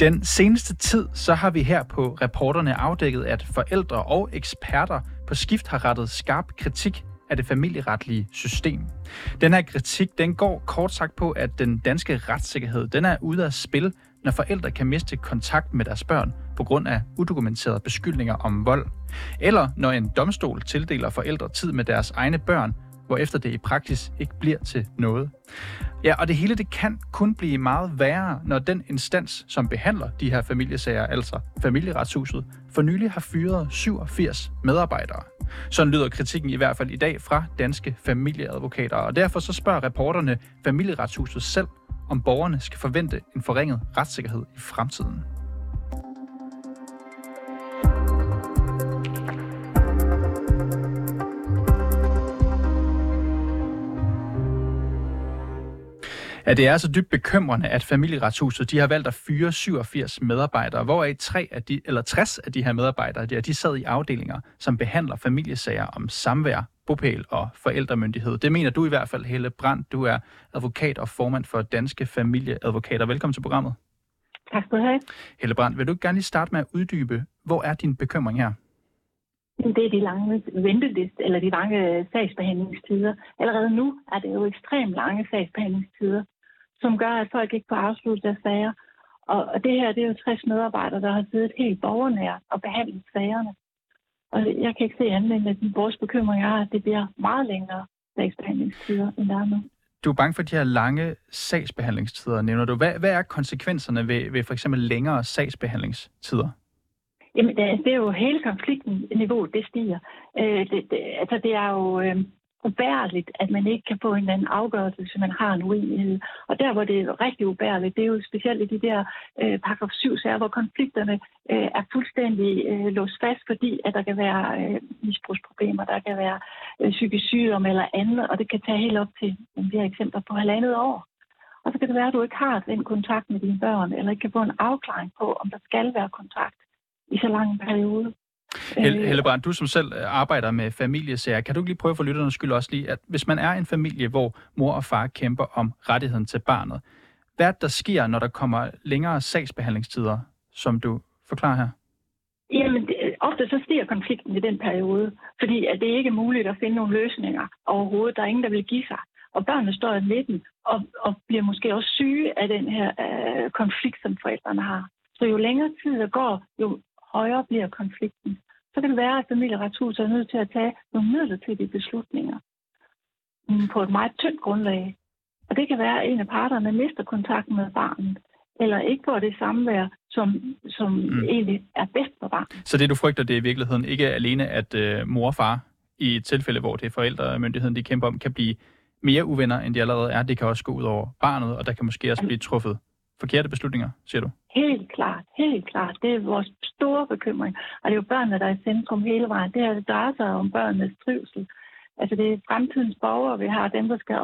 Den seneste tid, så har vi her på reporterne afdækket, at forældre og eksperter på skift har rettet skarp kritik af det familieretlige system. Den her kritik, den går kort sagt på, at den danske retssikkerhed, den er ude af spil, når forældre kan miste kontakt med deres børn på grund af udokumenterede beskyldninger om vold. Eller når en domstol tildeler forældre tid med deres egne børn, hvorefter det i praksis ikke bliver til noget. Ja, og det hele det kan kun blive meget værre, når den instans, som behandler de her familiesager, altså familieretshuset, for nylig har fyret 87 medarbejdere. Sådan lyder kritikken i hvert fald i dag fra danske familieadvokater, og derfor så spørger reporterne familieretshuset selv, om borgerne skal forvente en forringet retssikkerhed i fremtiden. Ja, det er altså dybt bekymrende, at familieretshuset de har valgt at fyre 87 medarbejdere, hvoraf tre af de, eller 60 af de her medarbejdere, de, de sad i afdelinger, som behandler familiesager om samvær, bopæl og forældremyndighed. Det mener du i hvert fald, Helle Brandt. Du er advokat og formand for Danske Familieadvokater. Velkommen til programmet. Tak skal du have. Helle Brandt, vil du gerne lige starte med at uddybe, hvor er din bekymring her? Det er de lange ventelist, eller de lange sagsbehandlingstider. Allerede nu er det jo ekstremt lange sagsbehandlingstider, som gør, at folk ikke får afsluttet deres sager. Og det her, det er jo 60 medarbejdere, der har siddet helt borgernært og behandlet sagerne. Og jeg kan ikke se andet end, at vores bekymring er, at det bliver meget længere sagsbehandlingstider, end der er nu. Du er bange for de her lange sagsbehandlingstider, nævner du. Hvad, hvad er konsekvenserne ved, ved for eksempel længere sagsbehandlingstider? Jamen, det, det er jo hele konflikten niveau, det stiger. Øh, det, det, altså, det er jo øh, ubærligt, at man ikke kan få en eller anden afgørelse, hvis man har en uenighed. Og der, hvor det er rigtig ubærligt, det er jo specielt i de der øh, paragraf 7 sager, hvor konflikterne øh, er fuldstændig øh, låst fast, fordi at der kan være øh, misbrugsproblemer, der kan være øh, psykisk sygdom eller andet, og det kan tage helt op til, som vi har eksempler på, halvandet år. Og så kan det være, at du ikke har den kontakt med dine børn, eller ikke kan få en afklaring på, om der skal være kontakt i så lang en periode. Helle, Helle Brandt, du som selv arbejder med familiesager, kan du lige prøve for lytternes skyld også lige, at hvis man er en familie, hvor mor og far kæmper om rettigheden til barnet, hvad er der sker, når der kommer længere sagsbehandlingstider, som du forklarer her? Jamen, det, ofte så stiger konflikten i den periode, fordi at det ikke er muligt at finde nogle løsninger overhovedet. Der er ingen, der vil give sig. Og børnene står i midten og, og bliver måske også syge af den her øh, konflikt, som forældrene har. Så jo længere tid der går, jo højere bliver konflikten. Så kan det være, at familieretshuset er nødt til at tage nogle midlertidige beslutninger mm, på et meget tyndt grundlag. Og det kan være, at en af parterne mister kontakten med barnet, eller ikke får det samvær, som, som mm. egentlig er bedst for barnet. Så det, du frygter, det er i virkeligheden ikke alene, at øh, mor og far i et tilfælde, hvor det er forældremyndigheden, de kæmper om, kan blive mere uvenner, end de allerede er. Det kan også gå ud over barnet, og der kan måske også blive truffet forkerte beslutninger, siger du? Helt klart, helt klart. Det er vores store bekymring. Og det er jo børnene, der er i centrum hele vejen. Det her det drejer sig om børnenes trivsel. Altså det er fremtidens borgere, vi har dem, der skal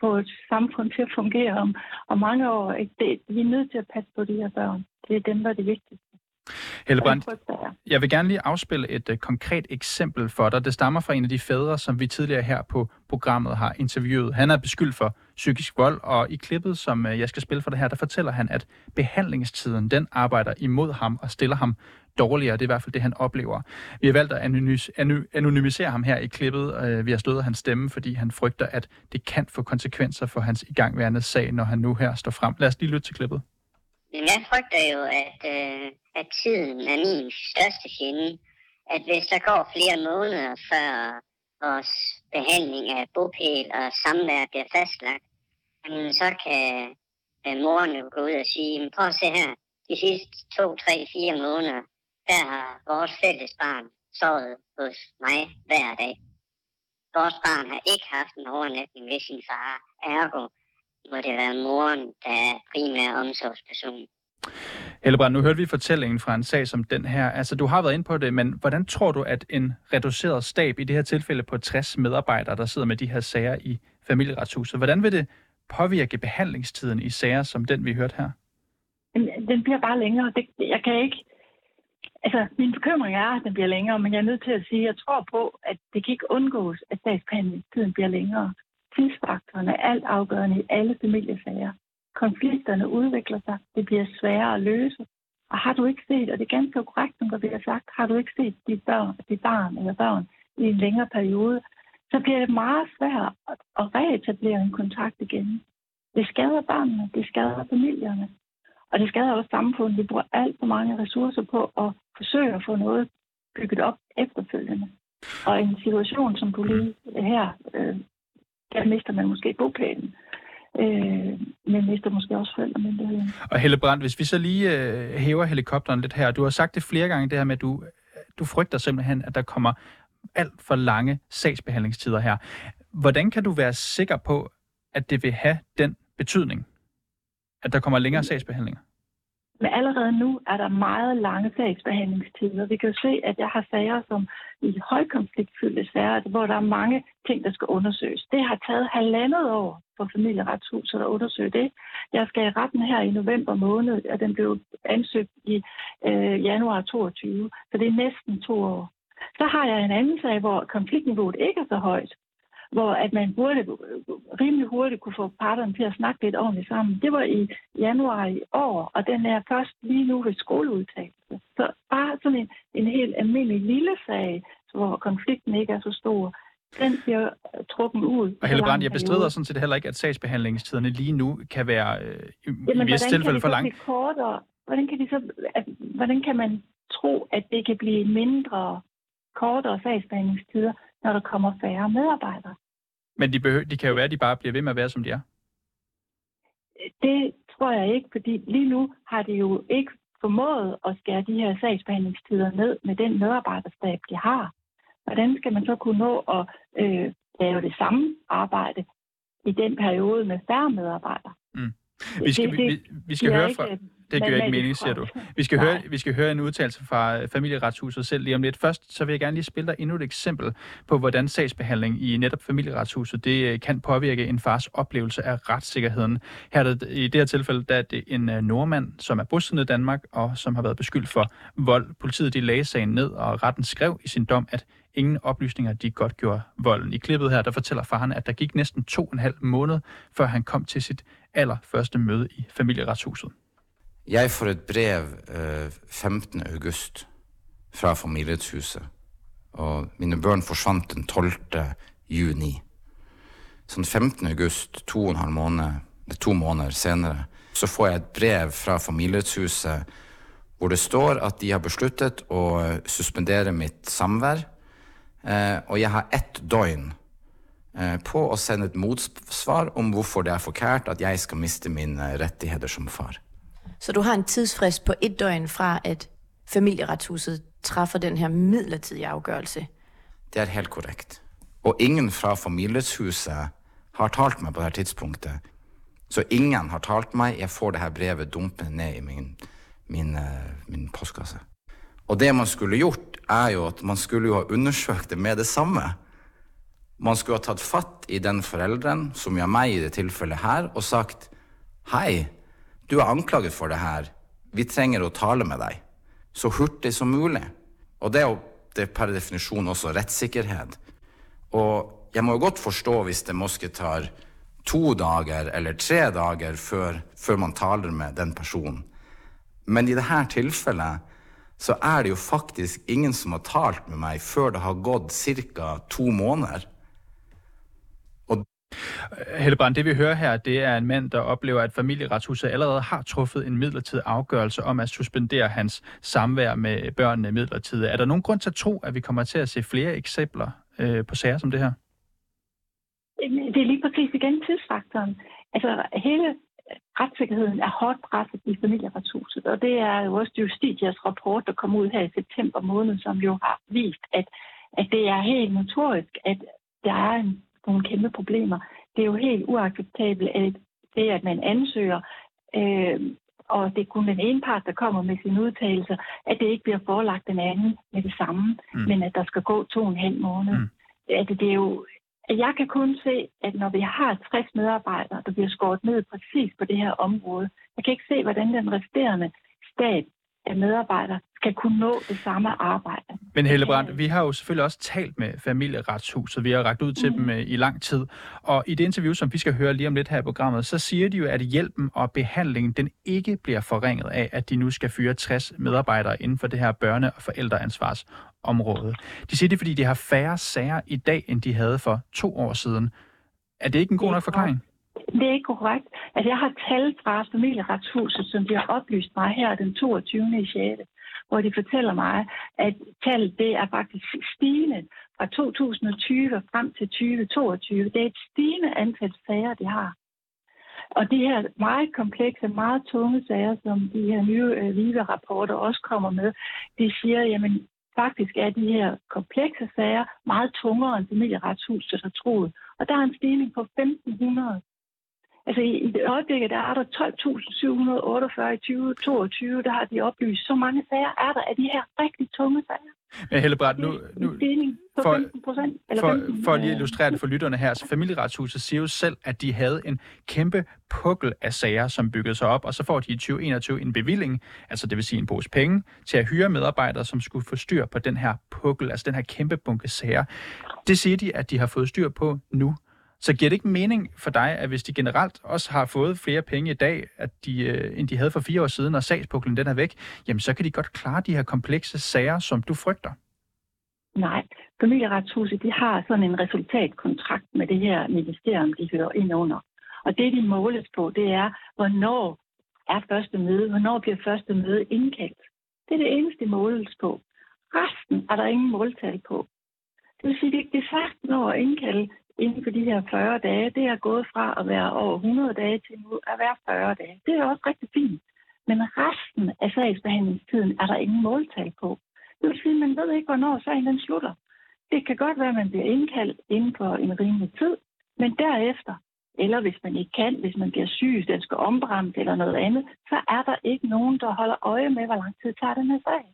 få et samfund til at fungere om, om mange år. Det, vi er nødt til at passe på de her børn. Det er dem, der er det vigtigste. Helle Brandt, jeg vil gerne lige afspille et uh, konkret eksempel for dig. Det stammer fra en af de fædre, som vi tidligere her på programmet har interviewet. Han er beskyldt for psykisk vold, og i klippet, som uh, jeg skal spille for det her, der fortæller han, at behandlingstiden, den arbejder imod ham og stiller ham dårligere. Det er i hvert fald det, han oplever. Vi har valgt at anonymisere ham her i klippet. Uh, vi har stået hans stemme, fordi han frygter, at det kan få konsekvenser for hans igangværende sag, når han nu her står frem. Lad os lige lytte til klippet. Jeg frygter jo, at, øh, at tiden er min største fjende. At hvis der går flere måneder før vores behandling af bopæl og samvær bliver fastlagt, jamen, så kan øh, moren jo gå ud og sige, prøv at se her, de sidste to, tre, fire måneder, der har vores fælles barn sovet hos mig hver dag. Vores barn har ikke haft en overnatning ved sin far. Ergo må det være moren, der er primær omsorgsperson. Hellebrand, nu hørte vi fortællingen fra en sag som den her. Altså, du har været inde på det, men hvordan tror du, at en reduceret stab, i det her tilfælde på 60 medarbejdere, der sidder med de her sager i familieretshuset, hvordan vil det påvirke behandlingstiden i sager som den, vi hørte her? Den bliver bare længere. Det, jeg kan ikke... Altså, min bekymring er, at den bliver længere, men jeg er nødt til at sige, at jeg tror på, at det kan ikke undgås, at sagsbehandlingstiden bliver længere. Tidsfaktoren er alt afgørende i alle familiesager. konflikterne udvikler sig. Det bliver sværere at løse. Og har du ikke set, og det er ganske korrekt, som der bliver sagt, har du ikke set dit, børn, dit barn eller børn i en længere periode, så bliver det meget svært at reetablere en kontakt igen. Det skader børnene, det skader familierne, og det skader også samfundet. Vi bruger alt for mange ressourcer på at forsøge at få noget bygget op efterfølgende. Og en situation, som du lige her, øh, der mister man måske bopælen. Øh, men mister måske også forældremyndigheden. Og Helle Brandt, hvis vi så lige øh, hæver helikopteren lidt her. Du har sagt det flere gange, det her med, at du, du frygter simpelthen, at der kommer alt for lange sagsbehandlingstider her. Hvordan kan du være sikker på, at det vil have den betydning, at der kommer længere sagsbehandlinger? Men allerede nu er der meget lange sagsbehandlingstider. Vi kan jo se, at jeg har sager, som i højkonfliktfyldte sager, hvor der er mange ting, der skal undersøges. Det har taget halvandet år for familieretshuset at undersøge det. Jeg skal i retten her i november måned, og den blev ansøgt i øh, januar 22, så det er næsten to år. Så har jeg en anden sag, hvor konfliktniveauet ikke er så højt, hvor at man burde rimelig hurtigt kunne få parterne til at snakke lidt ordentligt sammen. Det var i januar i år, og den er først lige nu ved skoleudtagelse. Så bare sådan en, en helt almindelig lille sag, hvor konflikten ikke er så stor, den bliver truppen ud. Og Helle Brandt, jeg bestrider sådan set heller ikke, at sagsbehandlingstiderne lige nu kan være øh, i visse tilfælde for langt. Kortere? Hvordan kan, de så, at, hvordan kan man tro, at det kan blive mindre kortere sagsbehandlingstider, når der kommer færre medarbejdere? Men de, behøver, de kan jo være, at de bare bliver ved med at være, som de er. Det tror jeg ikke, fordi lige nu har de jo ikke formået at skære de her sagsbehandlingstider ned med den medarbejderstab, de har. Hvordan skal man så kunne nå at øh, lave det samme arbejde i den periode med færre medarbejdere? Mm. Vi skal, det, det, vi, vi skal høre fra... Ikke, det giver ikke mening, siger du. Vi skal, høre, vi skal høre en udtalelse fra øh, familieretshuset selv lige om lidt. Først så vil jeg gerne lige spille dig endnu et eksempel på, hvordan sagsbehandling i netop familieretshuset det øh, kan påvirke en fars oplevelse af retssikkerheden. Her er det, i det her tilfælde der er det en øh, nordmand, som er bosiddende i Danmark og som har været beskyldt for vold. Politiet de lagde sagen ned, og retten skrev i sin dom, at ingen oplysninger, de godt gjorde volden. I klippet her, der fortæller faren, at der gik næsten to og en halv måned, før han kom til sit allerførste møde i familieretshuset. Jeg får et brev øh, 15. august fra Familierettshuset. Og mine børn forsvandt den 12. juni. Så den 15. august, to og en halv måned, to måneder senere, så får jeg et brev fra Familierettshuset hvor det står at de har besluttet å suspendere mitt samvær. Eh, og jeg har ett døgn på å sende et motsvar om hvorfor det er forkert at jeg skal miste mine rettigheter som far. Så du har en tidsfrist på et døgn fra, at familieretshuset træffer den her midlertidige afgørelse. Det er helt korrekt. Og ingen fra familieretshuset har talt mig på det her tidspunktet. Så ingen har talt mig. Jeg får det her brevet dumpet ned i min, min, uh, min postkasse. Og det man skulle gjort, er jo at man skulle jo ha undersøkt det med det samme. Man skulle ha tatt fatt i den forelderen, som gjør meg i det tilfellet her, og sagt hei, du er anklaget for det her. Vi trenger å tale med deg. Så hurtig som mulig. Og det er jo det per definisjon også rettssikkerhet. Og jeg må jo godt forstå hvis det måske tar to dager eller tre dager før, før man taler med den personen. Men i dette tilfellet så er det jo faktisk ingen som har talt med meg før det har gått ca. to måneder. Helle Brandt, det vi hører her, det er en mand, der oplever, at familieretshuset allerede har truffet en midlertidig afgørelse om at suspendere hans samvær med børnene midlertidigt. Er der nogen grund til at tro, at vi kommer til at se flere eksempler øh, på sager som det her? Det er lige præcis igen tidsfaktoren. Altså hele retssikkerheden er hårdt presset i familieretshuset, og det er jo også Justitias rapport, der kom ud her i september måned, som jo har vist, at, at det er helt notorisk, at der er en nogle kæmpe problemer. Det er jo helt uacceptabelt, at det, at man ansøger, øh, og det er kun den ene part, der kommer med sine udtalelser, at det ikke bliver forelagt den anden med det samme, mm. men at der skal gå to og en halv måned. Mm. At det er jo, jeg kan kun se, at når vi har 60 medarbejdere, der bliver skåret ned præcis på det her område, jeg kan ikke se, hvordan den resterende stab af medarbejdere skal kunne nå det samme arbejde. Men Helle Brandt, vi har jo selvfølgelig også talt med familieretshuset. Vi har ragt ud til mm. dem øh, i lang tid. Og i det interview, som vi skal høre lige om lidt her i programmet, så siger de jo, at hjælpen og behandlingen, den ikke bliver forringet af, at de nu skal fyre 60 medarbejdere inden for det her børne- og forældreansvarsområde. De siger det, fordi de har færre sager i dag, end de havde for to år siden. Er det ikke en god nok forklaring? Det er ikke korrekt. Altså, jeg har tal fra familieretshuset, som de har oplyst mig her den 22. i 6 hvor de fortæller mig, at tallet det er faktisk stigende fra 2020 frem til 2022. Det er et stigende antal sager, de har. Og de her meget komplekse, meget tunge sager, som de her nye øh, VIVA-rapporter også kommer med, de siger, jamen faktisk er de her komplekse sager meget tungere end familieretshuset har troet. Og der er en stigning på 1500 Altså i, i det øjeblikket, der er der 12.748 i 2022, der har de oplyst. Så mange sager er der af de her rigtig tunge sager. Men Helle Brandt, nu, nu for, for, for lige at illustrere det for lytterne her, så familieretshuset siger jo selv, at de havde en kæmpe pukkel af sager, som byggede sig op, og så får de i 2021 en bevilling, altså det vil sige en pose penge, til at hyre medarbejdere, som skulle få styr på den her pukkel, altså den her kæmpe bunke sager. Det siger de, at de har fået styr på nu. Så giver det ikke mening for dig, at hvis de generelt også har fået flere penge i dag, at de, øh, end de havde for fire år siden, og sagspuklen den er væk, jamen så kan de godt klare de her komplekse sager, som du frygter? Nej, familieretshuset de har sådan en resultatkontrakt med det her ministerium, de hører ind under. Og det, de måles på, det er, hvornår er første møde, hvornår bliver første møde indkaldt. Det er det eneste, de måles på. Resten er der ingen måltal på. Det vil sige, at det er sagt når at indkalde inden for de her 40 dage, det er gået fra at være over 100 dage til nu at være 40 dage. Det er også rigtig fint. Men resten af sagsbehandlingstiden er der ingen måltal på. Det vil sige, at man ved ikke, hvornår sagen den slutter. Det kan godt være, at man bliver indkaldt inden for en rimelig tid, men derefter, eller hvis man ikke kan, hvis man bliver syg, den skal ombrændes eller noget andet, så er der ikke nogen, der holder øje med, hvor lang tid tager den her sag.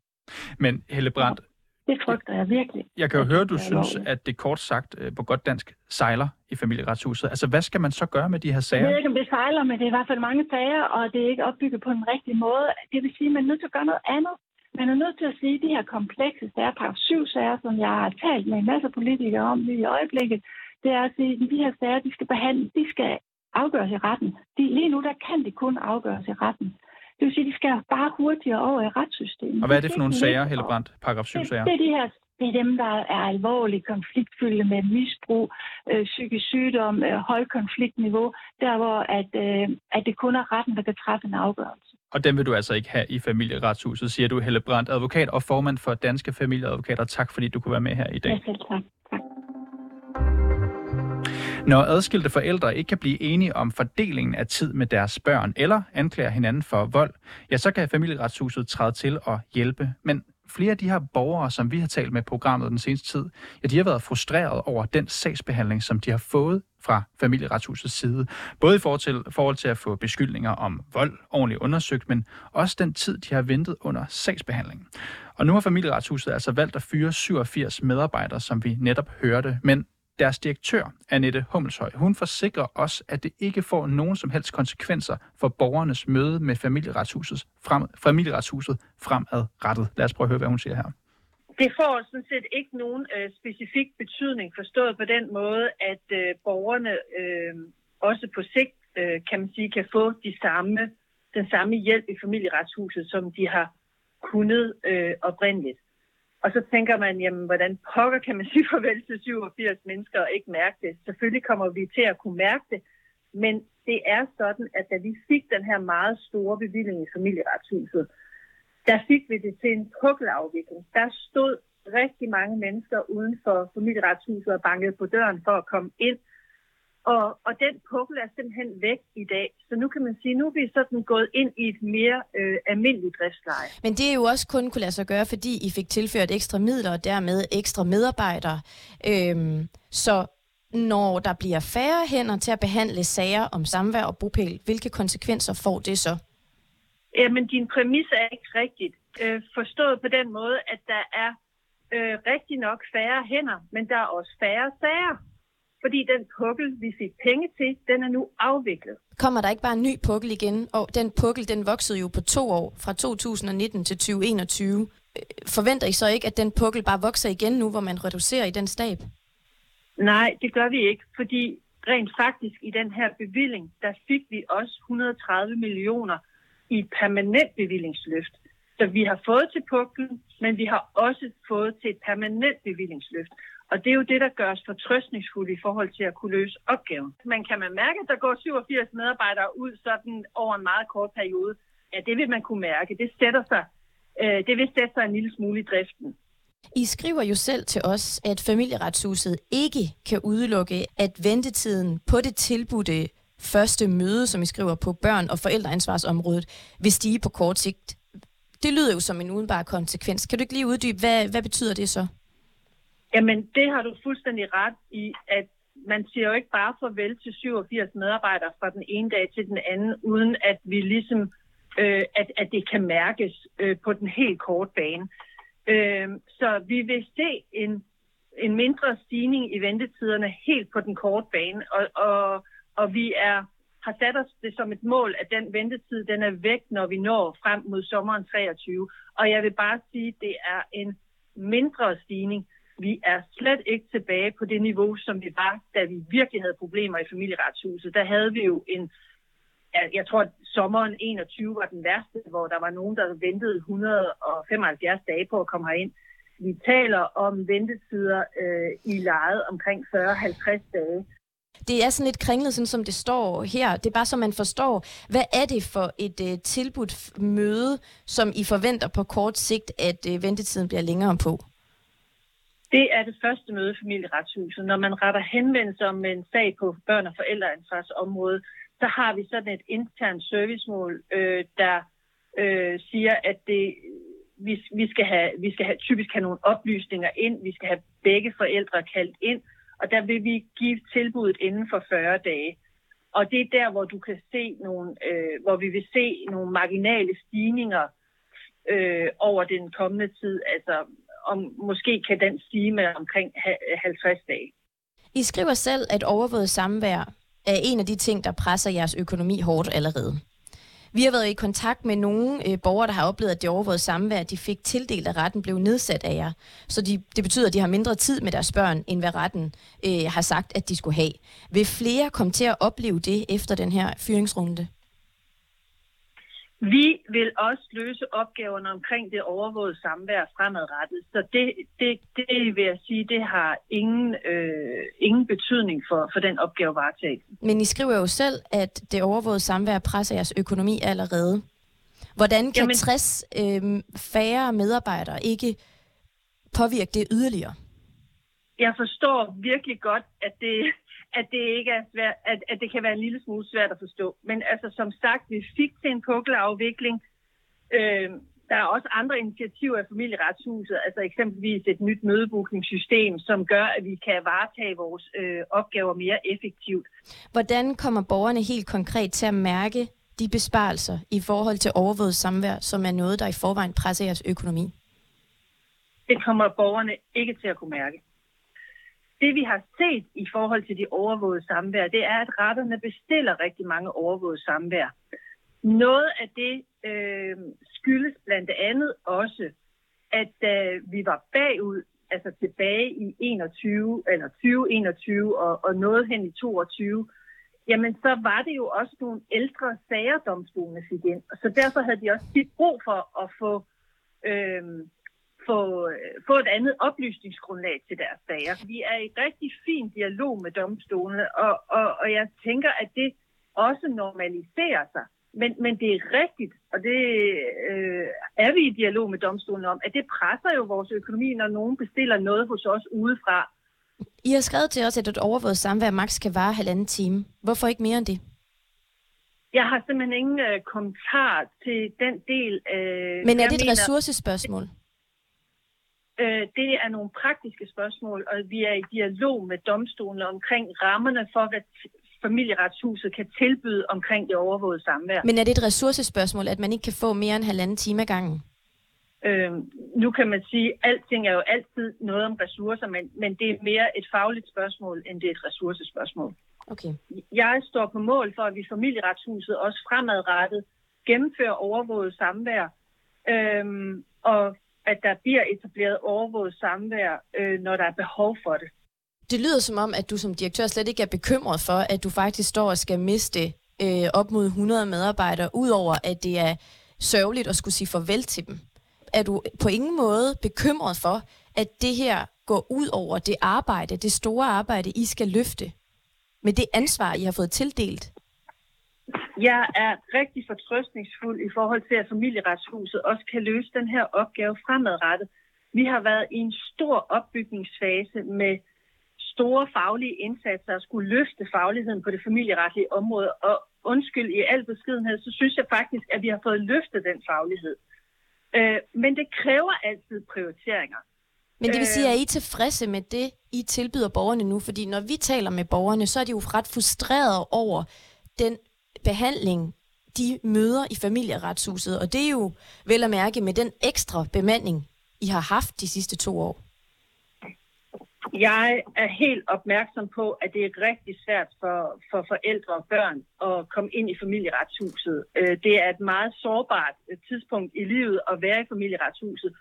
Men Helle Brandt, det frygter jeg virkelig. Jeg kan jo høre, du synes, at det kort sagt øh, på godt dansk sejler i familieretshuset. Altså, hvad skal man så gøre med de her sager? Jeg ved ikke, om det sejler, men det er i hvert fald mange sager, og det er ikke opbygget på den rigtige måde. Det vil sige, at man er nødt til at gøre noget andet. Man er nødt til at sige, at de her komplekse sager, par syv sager, som jeg har talt med en masse politikere om lige i øjeblikket, det er at sige, at de her sager, de skal behandles, de skal afgøres i retten. De, lige nu, der kan de kun afgøres i retten. Det vil sige, at de skal bare hurtigere over i retssystemet. Og hvad er det for nogle sager, Hellebrandt, paragraf 7 sager? Det, det er de her det er dem, der er alvorligt konfliktfyldte med misbrug, øh, psykisk sygdom, øh, højkonfliktniveau, der hvor at, øh, at det kun er retten, der kan træffe en afgørelse. Og den vil du altså ikke have i familieretshuset, siger du, Helle Brandt, advokat og formand for Danske Familieadvokater. Tak fordi du kunne være med her i dag. Ja, selv tak. Når adskilte forældre ikke kan blive enige om fordelingen af tid med deres børn eller anklager hinanden for vold, ja, så kan familieretshuset træde til og hjælpe. Men flere af de her borgere, som vi har talt med i programmet den seneste tid, ja, de har været frustreret over den sagsbehandling, som de har fået fra familieretshusets side. Både i forhold til, forhold til at få beskyldninger om vold ordentligt undersøgt, men også den tid, de har ventet under sagsbehandlingen. Og nu har familieretshuset altså valgt at fyre 87 medarbejdere, som vi netop hørte. Men deres direktør, Annette Hummelshøj, hun forsikrer os, at det ikke får nogen som helst konsekvenser for borgernes møde med familieretshuset, frem, familieretshuset fremadrettet. Lad os prøve at høre, hvad hun siger her. Det får sådan set ikke nogen øh, specifik betydning forstået på den måde, at øh, borgerne øh, også på sigt, øh, kan man sige, kan få de samme, den samme hjælp i familieretshuset, som de har kunnet øh, oprindeligt. Og så tænker man, jamen, hvordan pokker kan man sige farvel til 87 mennesker og ikke mærke det? Selvfølgelig kommer vi til at kunne mærke det, men det er sådan, at da vi fik den her meget store bevilling i familieretshuset, der fik vi det til en pukkelafvikling. Der stod rigtig mange mennesker uden for familieretshuset og bankede på døren for at komme ind. Og, og den pukkel er simpelthen væk i dag. Så nu kan man sige, nu er vi sådan gået ind i et mere øh, almindeligt driftsleje. Men det er jo også kun kunne lade sig gøre, fordi I fik tilført ekstra midler og dermed ekstra medarbejdere. Øhm, så når der bliver færre hænder til at behandle sager om samvær og bopæl, hvilke konsekvenser får det så? Jamen, din præmis er ikke rigtigt. Øh, forstået på den måde, at der er øh, rigtig nok færre hænder, men der er også færre sager fordi den pukkel, vi fik penge til, den er nu afviklet. Kommer der ikke bare en ny pukkel igen? Og den pukkel, den voksede jo på to år, fra 2019 til 2021. forventer I så ikke, at den pukkel bare vokser igen nu, hvor man reducerer i den stab? Nej, det gør vi ikke, fordi rent faktisk i den her bevilling, der fik vi også 130 millioner i permanent bevillingsløft. Så vi har fået til puklen, men vi har også fået til et permanent bevillingsløft. Og det er jo det, der gør os fortrøstningsfulde i forhold til at kunne løse opgaven. Men kan man mærke, at der går 87 medarbejdere ud sådan over en meget kort periode? Ja, det vil man kunne mærke. Det sætter sig, øh, det vil sætte sig en lille smule i driften. I skriver jo selv til os, at familieretshuset ikke kan udelukke, at ventetiden på det tilbudte første møde, som I skriver på børn- og forældreansvarsområdet, vil stige på kort sigt. Det lyder jo som en udenbar konsekvens. Kan du ikke lige uddybe, hvad, hvad betyder det så? Jamen, det har du fuldstændig ret i, at man siger jo ikke bare farvel til 87 medarbejdere fra den ene dag til den anden, uden at vi ligesom, øh, at, at det kan mærkes øh, på den helt korte bane. Øh, så vi vil se en, en mindre stigning i ventetiderne helt på den korte bane, og, og, og vi er har sat os det som et mål, at den ventetid den er væk, når vi når frem mod sommeren 23. Og jeg vil bare sige, at det er en mindre stigning. Vi er slet ikke tilbage på det niveau, som vi var, da vi virkelig havde problemer i familieretshuset. Der havde vi jo en, jeg tror, at sommeren 21 var den værste, hvor der var nogen, der ventede 175 dage på at komme herind. Vi taler om ventetider øh, i lejet omkring 40-50 dage. Det er sådan lidt kringlet, sådan som det står her. Det er bare så man forstår, hvad er det for et øh, tilbudt møde, som I forventer på kort sigt, at øh, ventetiden bliver længere på? Det er det første møde i familieretshuset. Når man retter henvendelse om en sag på børn- og forældreansvarsområdet, så har vi sådan et internt servicemål, øh, der øh, siger, at det, vi, vi, skal have, vi skal have, typisk have nogle oplysninger ind, vi skal have begge forældre kaldt ind, og der vil vi give tilbuddet inden for 40 dage. Og det er der, hvor du kan se nogle, øh, hvor vi vil se nogle marginale stigninger øh, over den kommende tid. Altså, om måske kan den stige med omkring 50 dage. I skriver selv, at overvåget samvær er en af de ting, der presser jeres økonomi hårdt allerede. Vi har været i kontakt med nogle øh, borgere, der har oplevet, at det overvågede samvær, de fik tildelt, af retten blev nedsat af jer. Så de, det betyder, at de har mindre tid med deres børn, end hvad retten øh, har sagt, at de skulle have. Vil flere komme til at opleve det efter den her fyringsrunde? Vi vil også løse opgaverne omkring det overvågede samvær fremadrettet. Så det, det, det vil jeg sige, det har ingen, øh, ingen betydning for, for den opgavevaretagelse. Men I skriver jo selv, at det overvågede samvær presser jeres økonomi allerede. Hvordan kan Jamen, 60 øh, færre medarbejdere ikke påvirke det yderligere? Jeg forstår virkelig godt, at det, at det ikke er svært, at, at det kan være en lille smule svært at forstå. Men altså som sagt, vi fik til en pukkelafvikling. Øh, der er også andre initiativer af familieretshuset, altså eksempelvis et nyt mødebookingssystem, som gør, at vi kan varetage vores øh, opgaver mere effektivt. Hvordan kommer borgerne helt konkret til at mærke de besparelser i forhold til overvåget samvær, som er noget, der i forvejen presser jeres økonomi? Det kommer borgerne ikke til at kunne mærke det vi har set i forhold til de overvågede samvær, det er, at retterne bestiller rigtig mange overvågede samvær. Noget af det øh, skyldes blandt andet også, at da øh, vi var bagud, altså tilbage i 21 eller 2021 og, og noget hen i 22, jamen så var det jo også nogle ældre sager, domstolene fik ind. Så derfor havde de også tit brug for at få øh, få, få et andet oplysningsgrundlag til deres sager. Vi er i rigtig fin dialog med domstolene, og, og, og jeg tænker, at det også normaliserer sig. Men, men det er rigtigt, og det øh, er vi i dialog med domstolen om, at det presser jo vores økonomi, når nogen bestiller noget hos os udefra. I har skrevet til os, at et overvåget samvær maks skal vare halvanden time. Hvorfor ikke mere end det? Jeg har simpelthen ingen øh, kommentar til den del. Øh, Men er det et mener, ressourcespørgsmål? Øh, det er nogle praktiske spørgsmål, og vi er i dialog med domstolene omkring rammerne for, hvad familieretshuset kan tilbyde omkring det overvågede samvær. Men er det et ressourcespørgsmål, at man ikke kan få mere end halvanden time ad gangen? Øh, nu kan man sige, at alting er jo altid noget om ressourcer, men, men det er mere et fagligt spørgsmål, end det er et ressourcespørgsmål. Okay. Jeg står på mål for, at vi familieretshuset også fremadrettet gennemfører overvåget samvær, øhm, og at der bliver etableret overvåget samvær, øh, når der er behov for det. Det lyder som om, at du som direktør slet ikke er bekymret for, at du faktisk står og skal miste øh, op mod 100 medarbejdere, udover at det er sørgeligt at skulle sige farvel til dem. Er du på ingen måde bekymret for, at det her går ud over det arbejde, det store arbejde, I skal løfte? Med det ansvar, I har fået tildelt? Jeg er rigtig fortrøstningsfuld i forhold til, at familieretshuset også kan løse den her opgave fremadrettet. Vi har været i en stor opbygningsfase med store faglige indsatser og skulle løfte fagligheden på det familieretlige område. Og undskyld i al beskedenhed, så synes jeg faktisk, at vi har fået løftet den faglighed. Øh, men det kræver altid prioriteringer. Men det vil sige, at I er tilfredse med det, I tilbyder borgerne nu? Fordi når vi taler med borgerne, så er de jo ret frustrerede over den behandling, de møder i familieretshuset. Og det er jo vel at mærke med den ekstra bemanding, I har haft de sidste to år. Jeg er helt opmærksom på, at det er rigtig svært for, for forældre og børn at komme ind i familieretshuset. Øh, det er et meget sårbart øh, tidspunkt i livet at være i familieretshuset,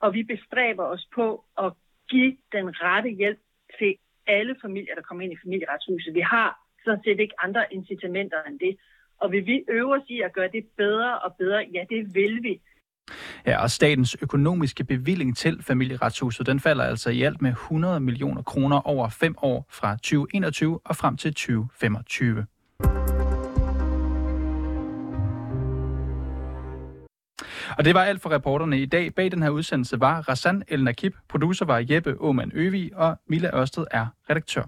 og vi bestræber os på at give den rette hjælp til alle familier, der kommer ind i familieretshuset. Vi har sådan set ikke andre incitamenter end det. Og vil vi øve os i at gøre det bedre og bedre? Ja, det vil vi. Ja, og statens økonomiske bevilling til familieretshuset, den falder altså i alt med 100 millioner kroner over fem år fra 2021 og frem til 2025. Og det var alt for reporterne i dag. Bag den her udsendelse var Rassan El Nakib, producer var Jeppe Åman Øvig, og Mille Ørsted er redaktør.